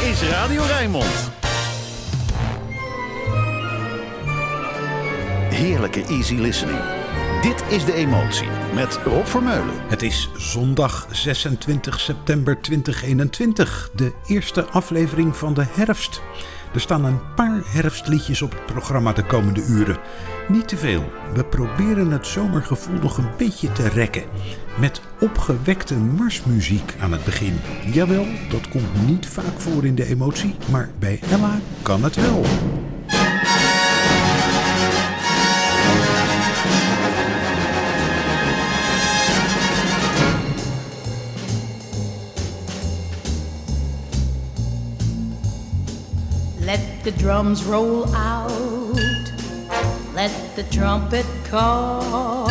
is Radio Rijnmond. Heerlijke easy listening. Dit is De Emotie met Rob Vermeulen. Het is zondag 26 september 2021, de eerste aflevering van de herfst. Er staan een paar herfstliedjes op het programma de komende uren. Niet te veel. We proberen het zomergevoel nog een beetje te rekken. Met opgewekte marsmuziek aan het begin. Jawel, dat komt niet vaak voor in de emotie, maar bij Ella kan het wel. Let the drums roll out, let the trumpet call,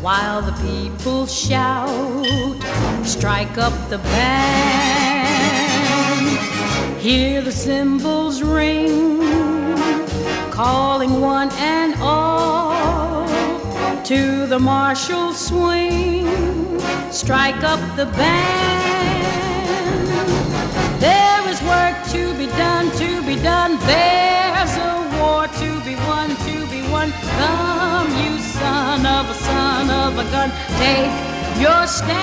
while the people shout, strike up the band. Hear the cymbals ring, calling one and all to the martial swing, strike up the band. There is work to be done, to be done. There's a war to won. Come, you son of a son of a gun, take your stand.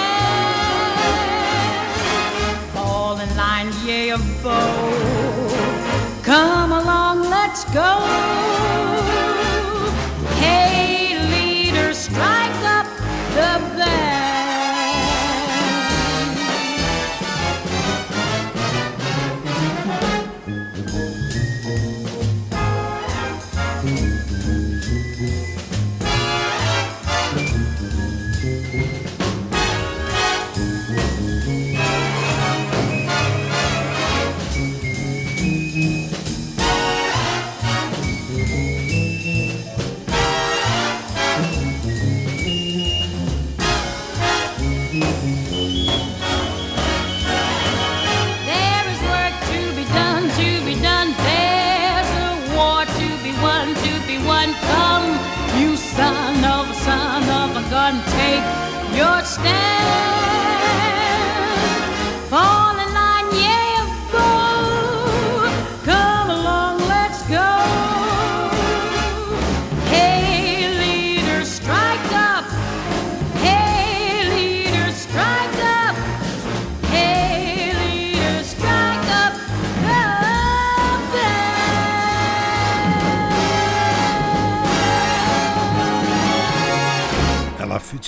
Fall in line, yea, of bow. Come along, let's go.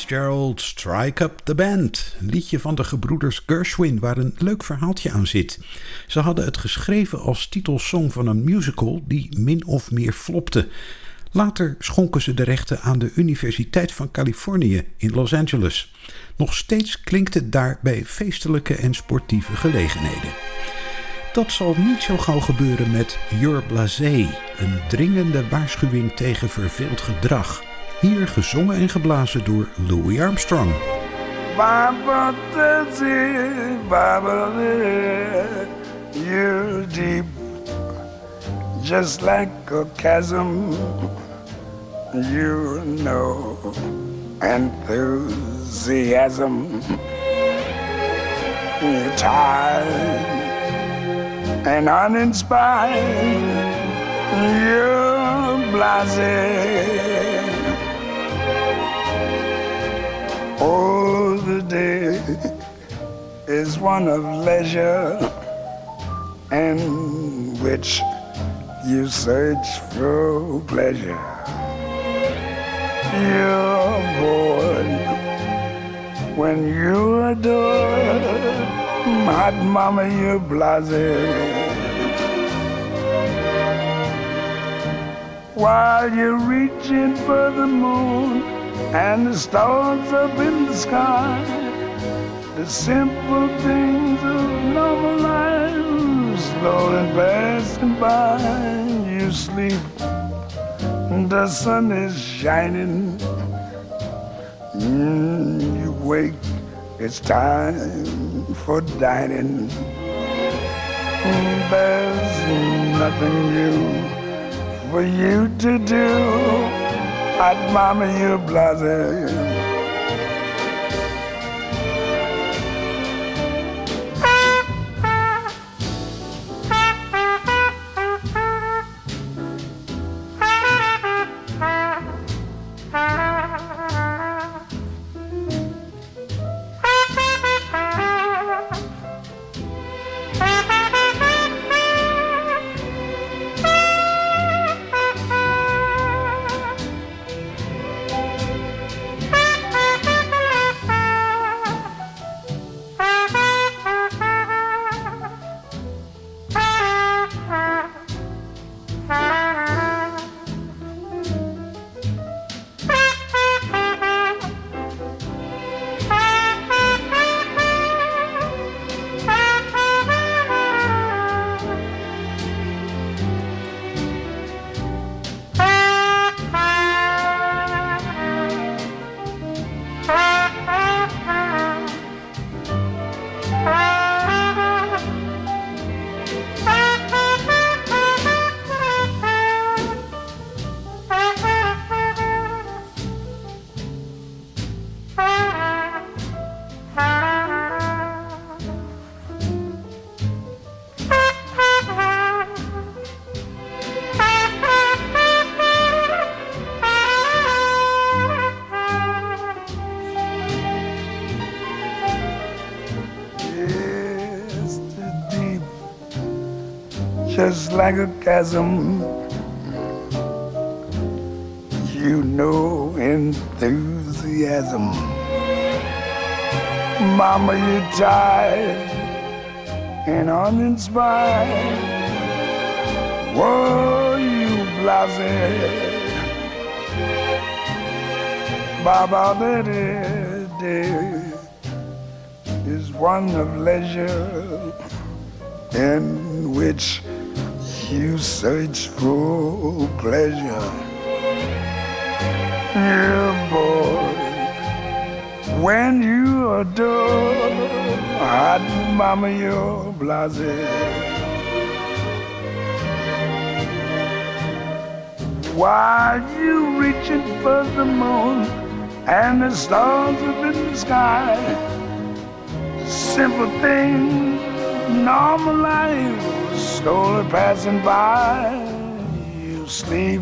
Fitzgerald, Strike Up the Band. Een liedje van de gebroeders Gershwin waar een leuk verhaaltje aan zit. Ze hadden het geschreven als titelsong van een musical die min of meer flopte. Later schonken ze de rechten aan de Universiteit van Californië in Los Angeles. Nog steeds klinkt het daar bij feestelijke en sportieve gelegenheden. Dat zal niet zo gauw gebeuren met Your Blasé, een dringende waarschuwing tegen verveeld gedrag. Hier gezongen en geblazen door Louis Armstrong. Baba Dizzy, Baba You're deep, just like a chasm. You know enthusiasm. You're tired and uninspired. You're blasé. Oh, the day is one of leisure in which you search for pleasure. You're bored when you adore hot mama, you're blasé. While you're reaching for the moon and the stars up in the sky. The simple things of normal life slowly passing by. You sleep, the sun is shining. Mm, you wake, it's time for dining. There's nothing new for you to do. I'd mama you blase. Just like a chasm. You know enthusiasm. Mama, you're tired and uninspired. Whoa, you blase. Baba, that is one of leisure in which you search for pleasure. Yeah, boy. When you adore hot mama, you're blase. Why you reaching for the moon and the stars up in the sky? Simple things, normal life, slowly passing by. You sleep,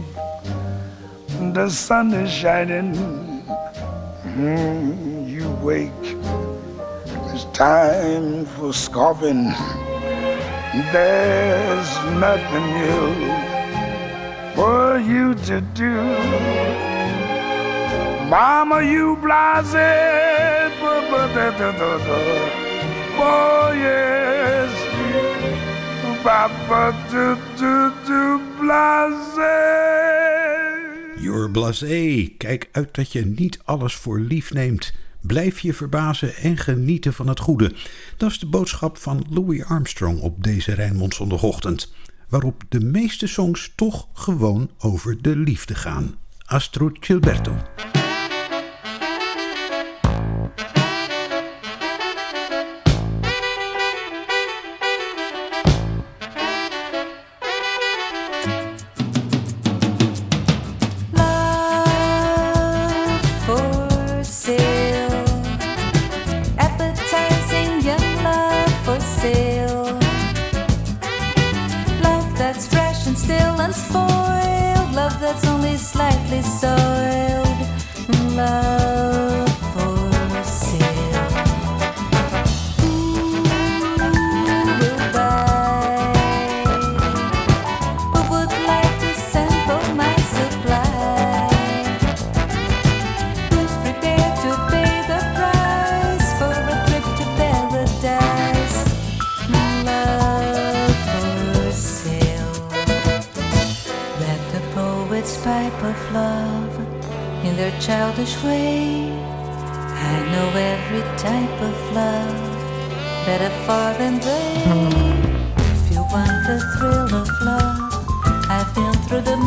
the sun is shining. Mm, you wake, it's time for scoffing. There's nothing new for you to do. Mama, you blase, oh yes, Papa, blase. You're blasé. Kijk uit dat je niet alles voor lief neemt. Blijf je verbazen en genieten van het goede. Dat is de boodschap van Louis Armstrong op deze Rijnmond zondagochtend. Waarop de meeste songs toch gewoon over de liefde gaan. Astro Gilberto. Type of love better far than they. If you want the thrill of love, I've been through the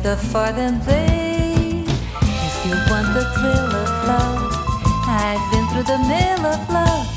better far than they. If you want the thrill of love, I've been through the mill of love.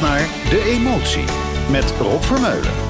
Naar De Emotie met Rob Vermeulen.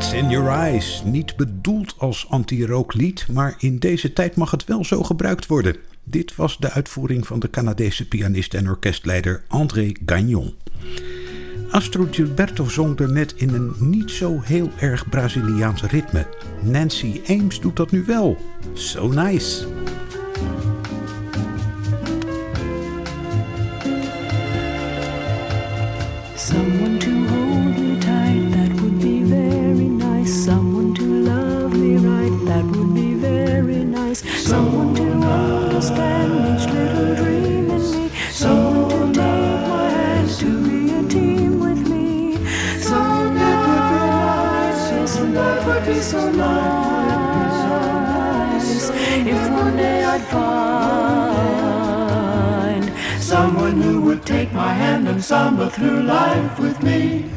Gets in Your Eyes. Niet bedoeld als anti-rooklied, maar in deze tijd mag het wel zo gebruikt worden. Dit was de uitvoering van de Canadese pianist en orkestleider André Gagnon. Astro Gilberto zong er net in een niet zo heel erg Braziliaans ritme. Nancy Ames doet dat nu wel. So nice. Take my hand and samba through life with me.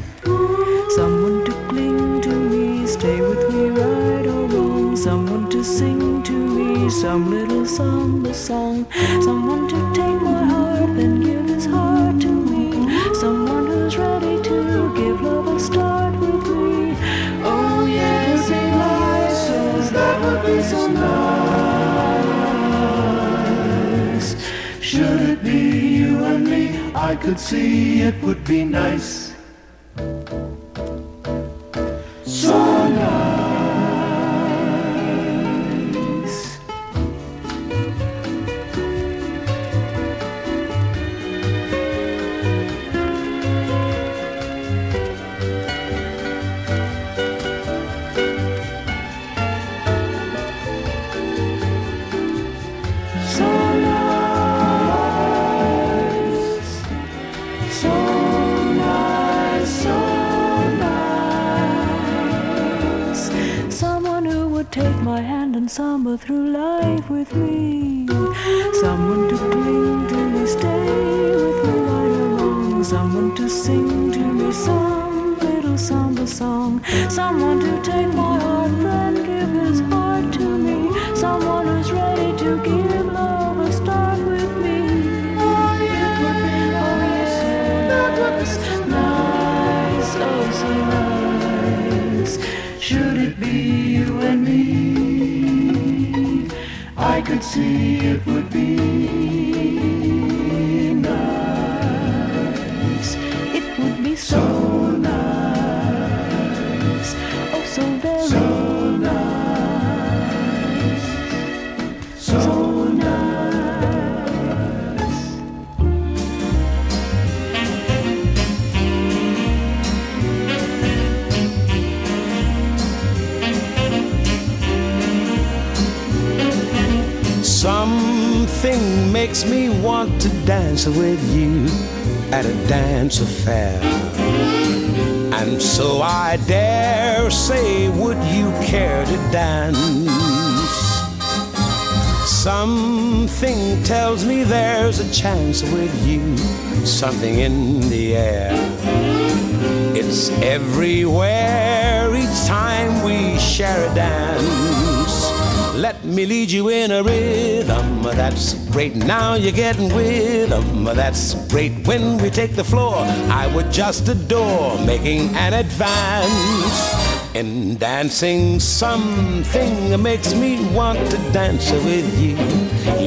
Someone to cling to me, stay with me right or wrong. Someone to sing to me some little samba song. Someone to take my heart, then give I could see it would be nice. With you at a dance affair. And so I dare say, would you care to dance? Something tells me there's a chance with you, something in the air. It's everywhere each time we share a dance. Let me lead you in a rhythm that's great. Now you're getting with 'em. That's great. When we take the floor, I would just adore making an advance. In dancing, something makes me want to dance with you.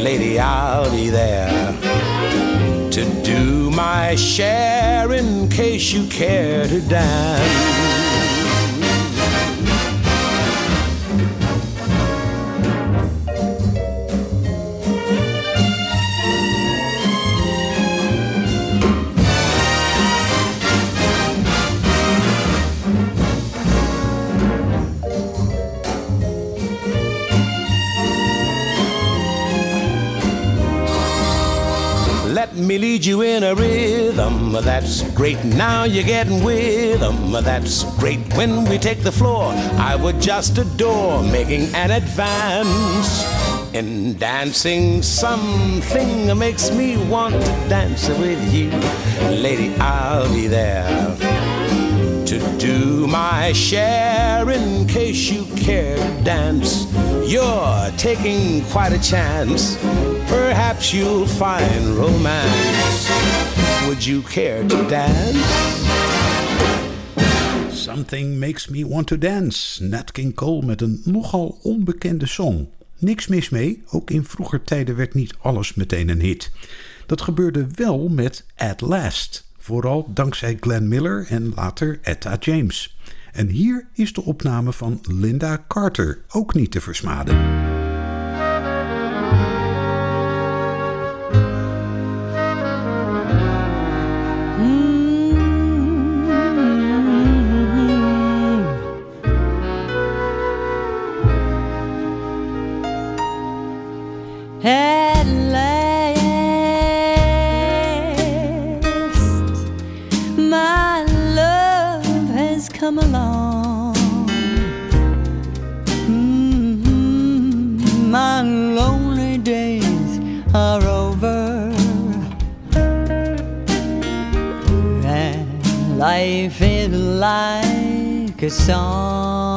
Lady, I'll be there to do my share in case you care to dance. Me lead you in a rhythm that's great. Now you're getting with 'em. That's great. When we take the floor, I would just adore making an advance. In dancing, something makes me want to dance with you. Lady, I'll be there to do my share in case you care to dance. You're taking quite a chance. Perhaps you'll find romance. Would you care to dance? Something makes me want to dance. Nat King Cole met een nogal onbekende song. Niks mis mee, ook in vroeger tijden werd niet alles meteen een hit. Dat gebeurde wel met At Last. Vooral dankzij Glenn Miller en later Etta James. En hier is de opname van Linda Carter, ook niet te versmaden. life is like a song.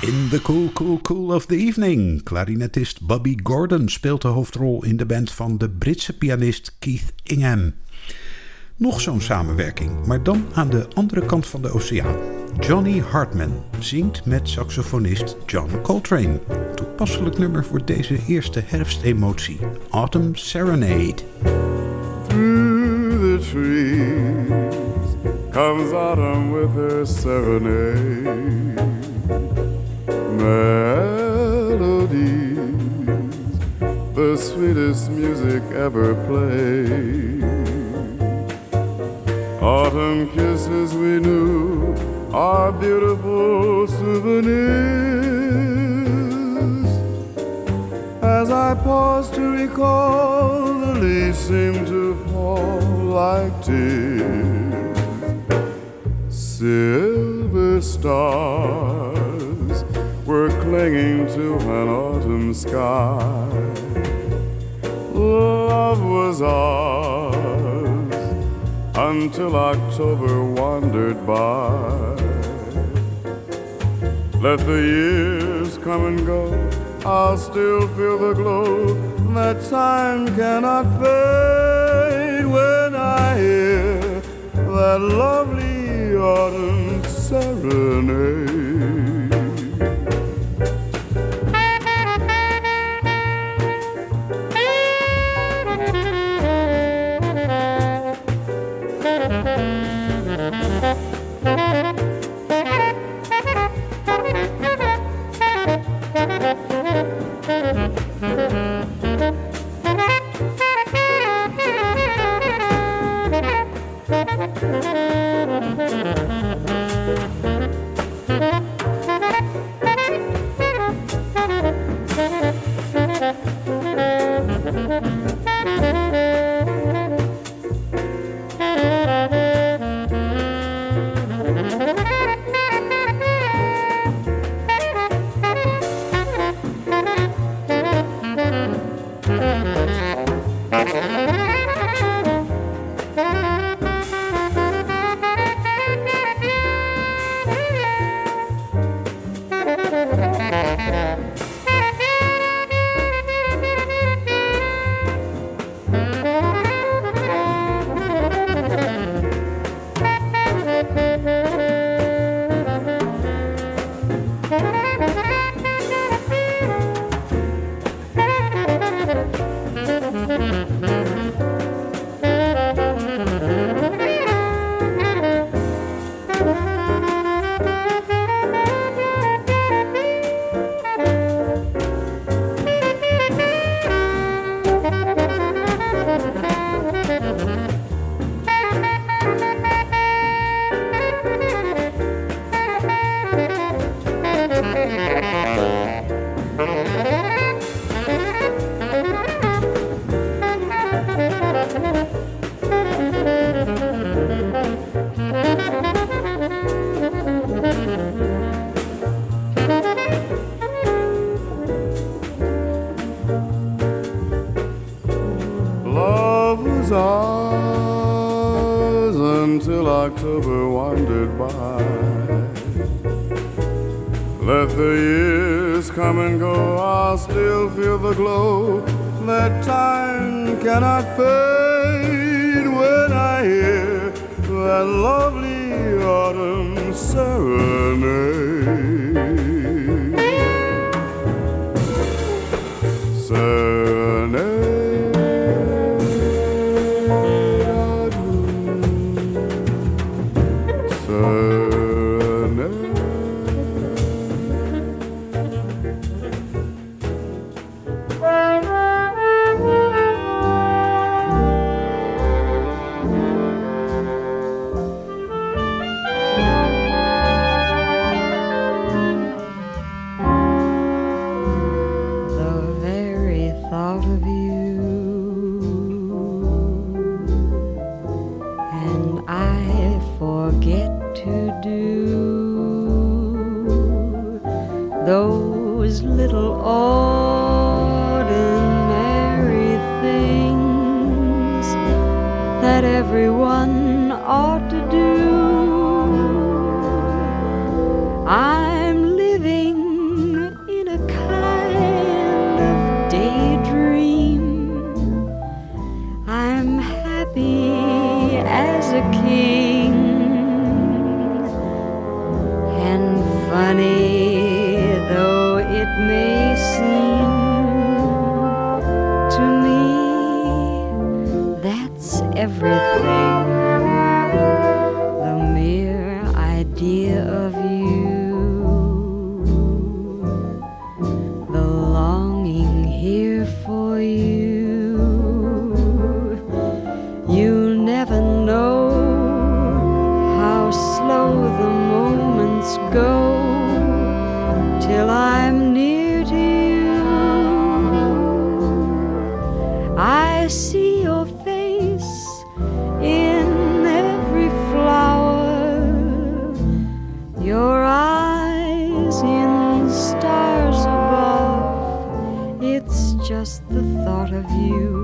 The Cool Cool Cool of the Evening. Clarinetist Bobby Gordon speelt de hoofdrol in de band van de Britse pianist Keith Ingham. Nog zo'n samenwerking, maar dan aan de andere kant van de oceaan. Johnny Hartman zingt met saxofonist John Coltrane. Toepasselijk nummer voor deze eerste herfstemotie. Autumn Serenade. Through the trees comes autumn with her serenade. Melodies, the sweetest music ever played. Autumn kisses we knew are beautiful souvenirs. As I pause to recall, the leaves seem to fall like tears. Silver stars were clinging to an autumn sky. Love was ours until October wandered by. Let the years come and go, I'll still feel the glow that time cannot fade when I hear that lovely autumn serenade. Cannot fade stars above. It's just the thought of you,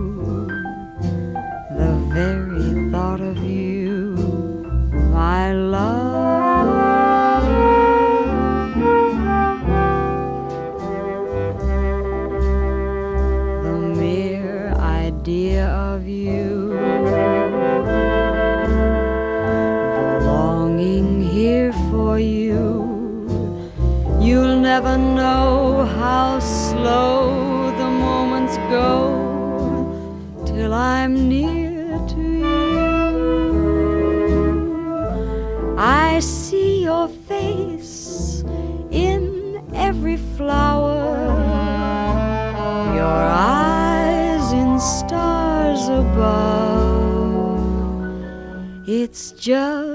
It's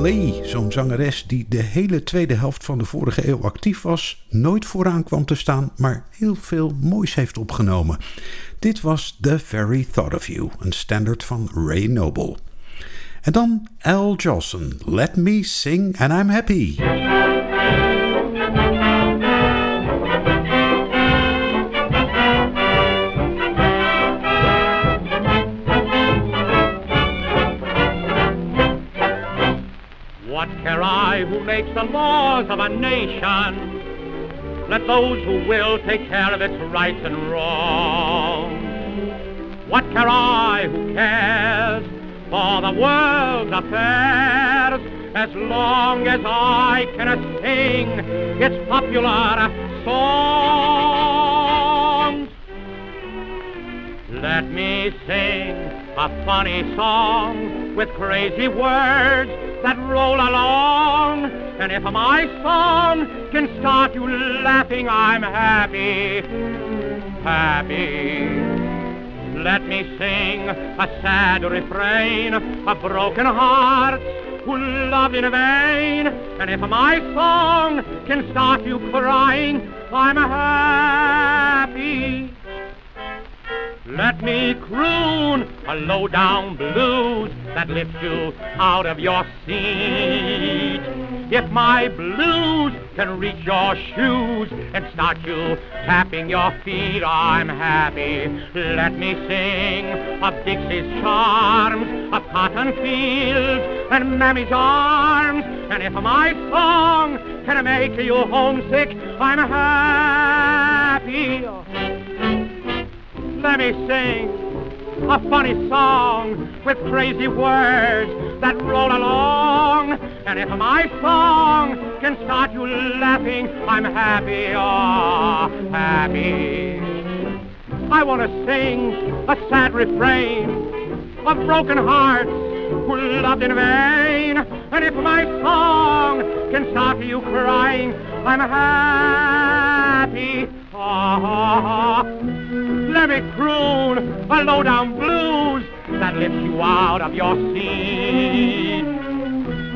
Lee, zo'n zangeres die de hele tweede helft van de vorige eeuw actief was, nooit vooraan kwam te staan, maar heel veel moois heeft opgenomen. Dit was The Very Thought of You, een standaard van Ray Noble. En dan Al Jolson, Let Me Sing and I'm Happy. What care I who makes the laws of a nation? Let those who will take care of its rights and wrongs. What care I who cares for the world's affairs as long as I can sing its popular songs? Let me sing a funny song with crazy words that roll along. And if my song can start you laughing, I'm happy, happy. Let me sing a sad refrain of broken hearts who loved in vain. And if my song can start you crying, I'm happy. Let me croon a low-down blues that lifts you out of your seat. If my blues can reach your shoes and start you tapping your feet, I'm happy. Let me sing of Dixie's charms, of cotton fields and Mammy's arms. And if my song can make you homesick, I'm happy. Let me sing a funny song with crazy words that roll along. And if my song can start you laughing, I'm happy, oh, happy. I want to sing a sad refrain of broken hearts who loved in vain. And if my song can stop you crying, I'm happy. Let me croon a low-down blues that lifts you out of your seat.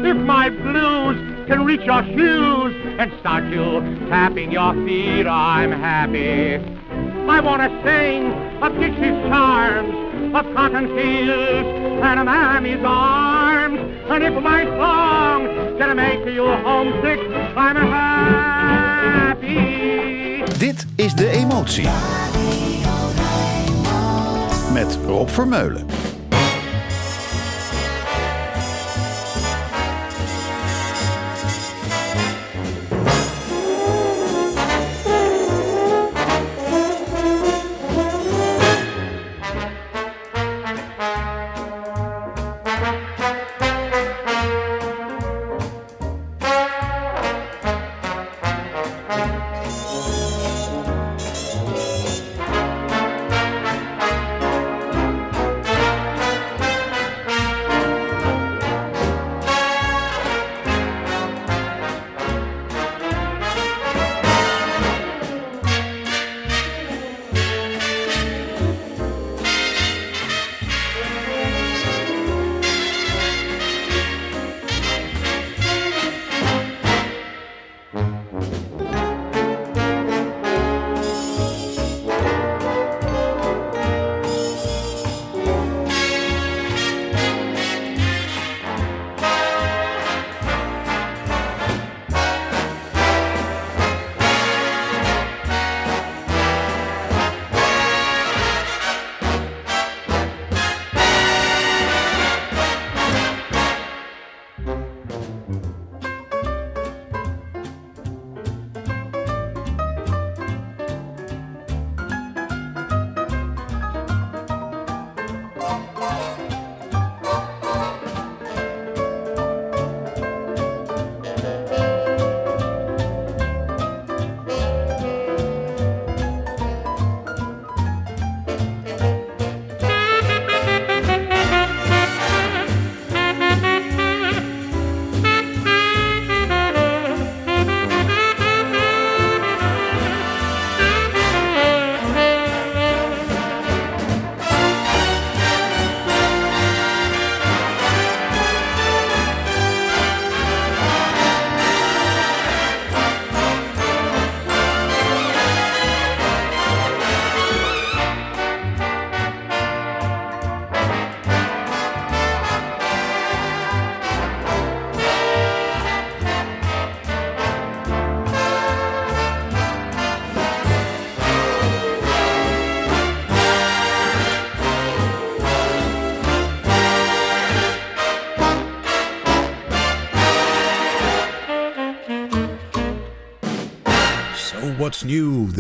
If my blues can reach your shoes and start you tapping your feet, I'm happy. I want to sing of Dixie's charms, of cotton fields and a mammy's arms. And if my song can make you homesick, I'm happy. Dit is De Emotie. Met Rob Vermeulen.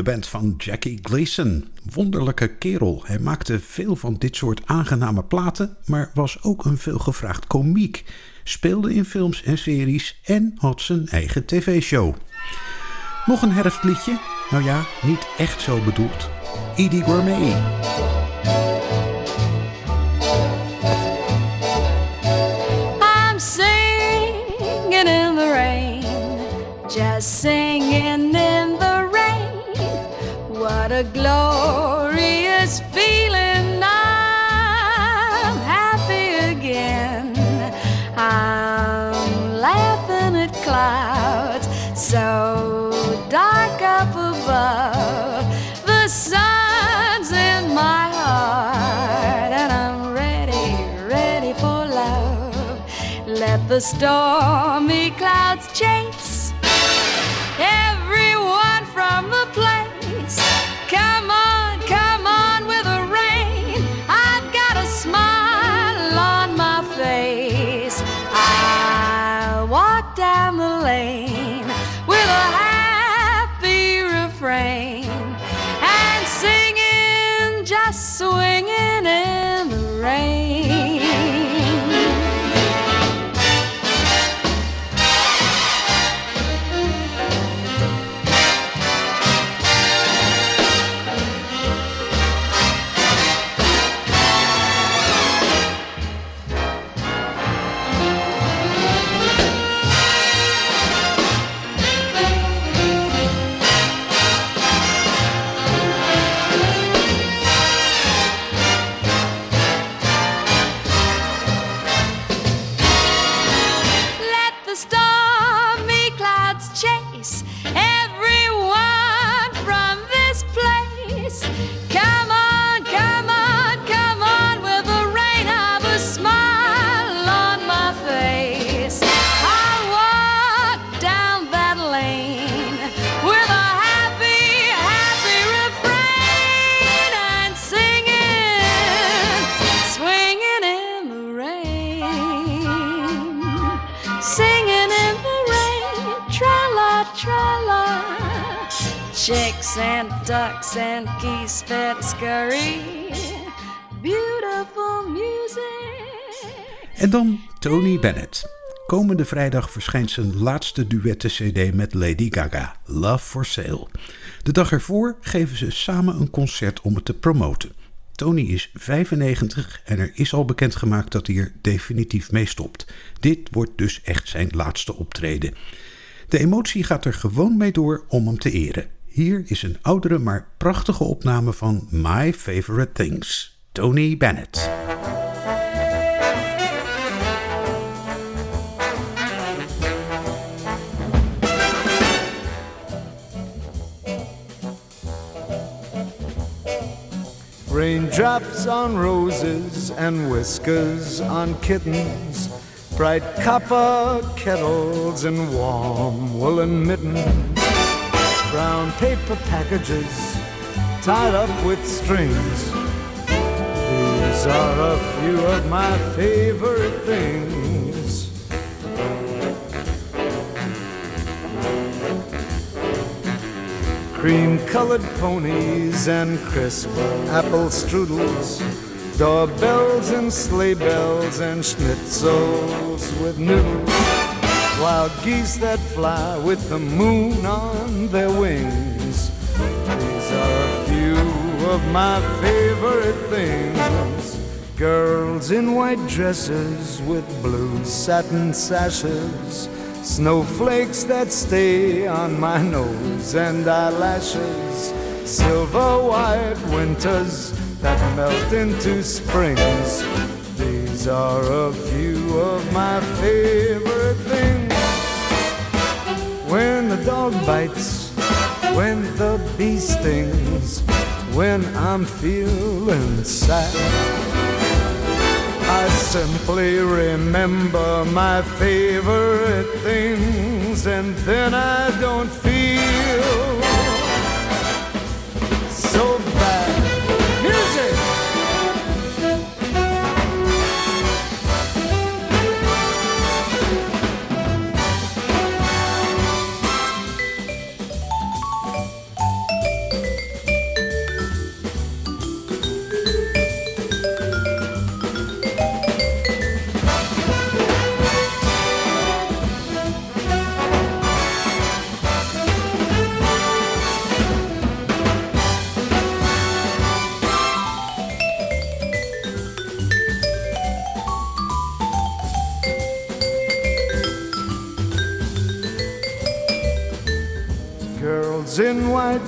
Band van Jackie Gleason. Wonderlijke kerel. Hij maakte veel van dit soort aangename platen, maar was ook een veelgevraagd komiek. Speelde in films en series en had zijn eigen tv-show. Nog een herfstliedje? Nou ja, niet echt zo bedoeld. Edie Gourmet. Singing in the rain, just singing a glorious feeling! I'm happy again. I'm laughing at clouds so dark up above. The sun's in my heart, and I'm ready, ready for love. Let the stormy clouds chase ducks and geese. Beautiful music. En dan Tony Bennett. Komende vrijdag verschijnt zijn laatste duetten-CD met Lady Gaga, Love for Sale. De dag ervoor geven ze samen een concert om het te promoten. Tony is 95 en er is al bekendgemaakt dat hij er definitief mee stopt. Dit wordt dus echt zijn laatste optreden. De emotie gaat er gewoon mee door om hem te eren. Hier is een oudere maar prachtige opname van My Favorite Things. Tony Bennett. Raindrops on roses and whiskers on kittens, bright copper kettles and warm woolen mittens, brown paper packages tied up with strings. These are a few of my favorite things. cream colored ponies and crisp apple strudels, doorbells and sleigh bells and schnitzels with noodles, wild geese that fly with the moon on their wings. These are a few of my favorite things. Girls in white dresses with blue satin sashes Snowflakes that stay on my nose and eyelashes. Silver white winters that melt into springs. These are a few of my favorite things. When the dog bites, when the bee stings, when I'm feeling sad. I simply remember my favorite things, and then I don't feel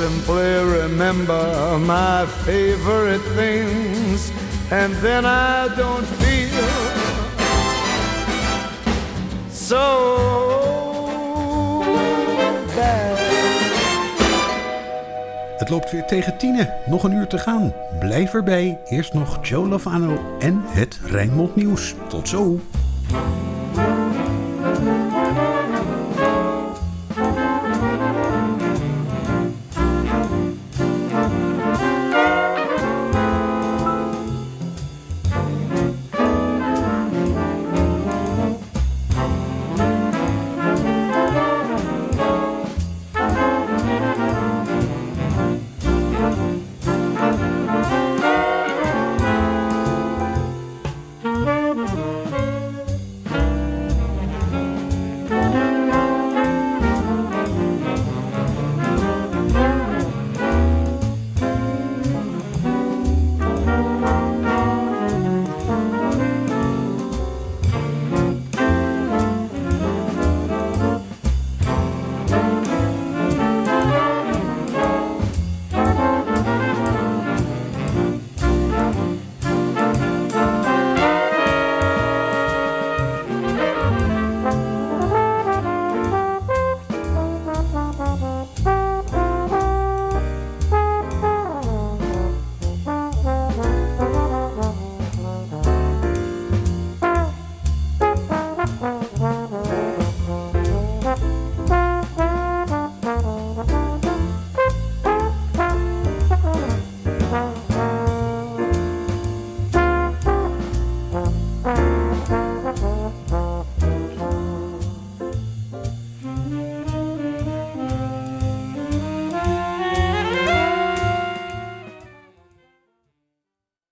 Simply remember my favorite things, and then I don't feel so bad. Het loopt weer tegen tienen. Nog een uur te gaan. Blijf erbij. Eerst nog Joe Lovano en het Rijnmond Nieuws. Tot zo.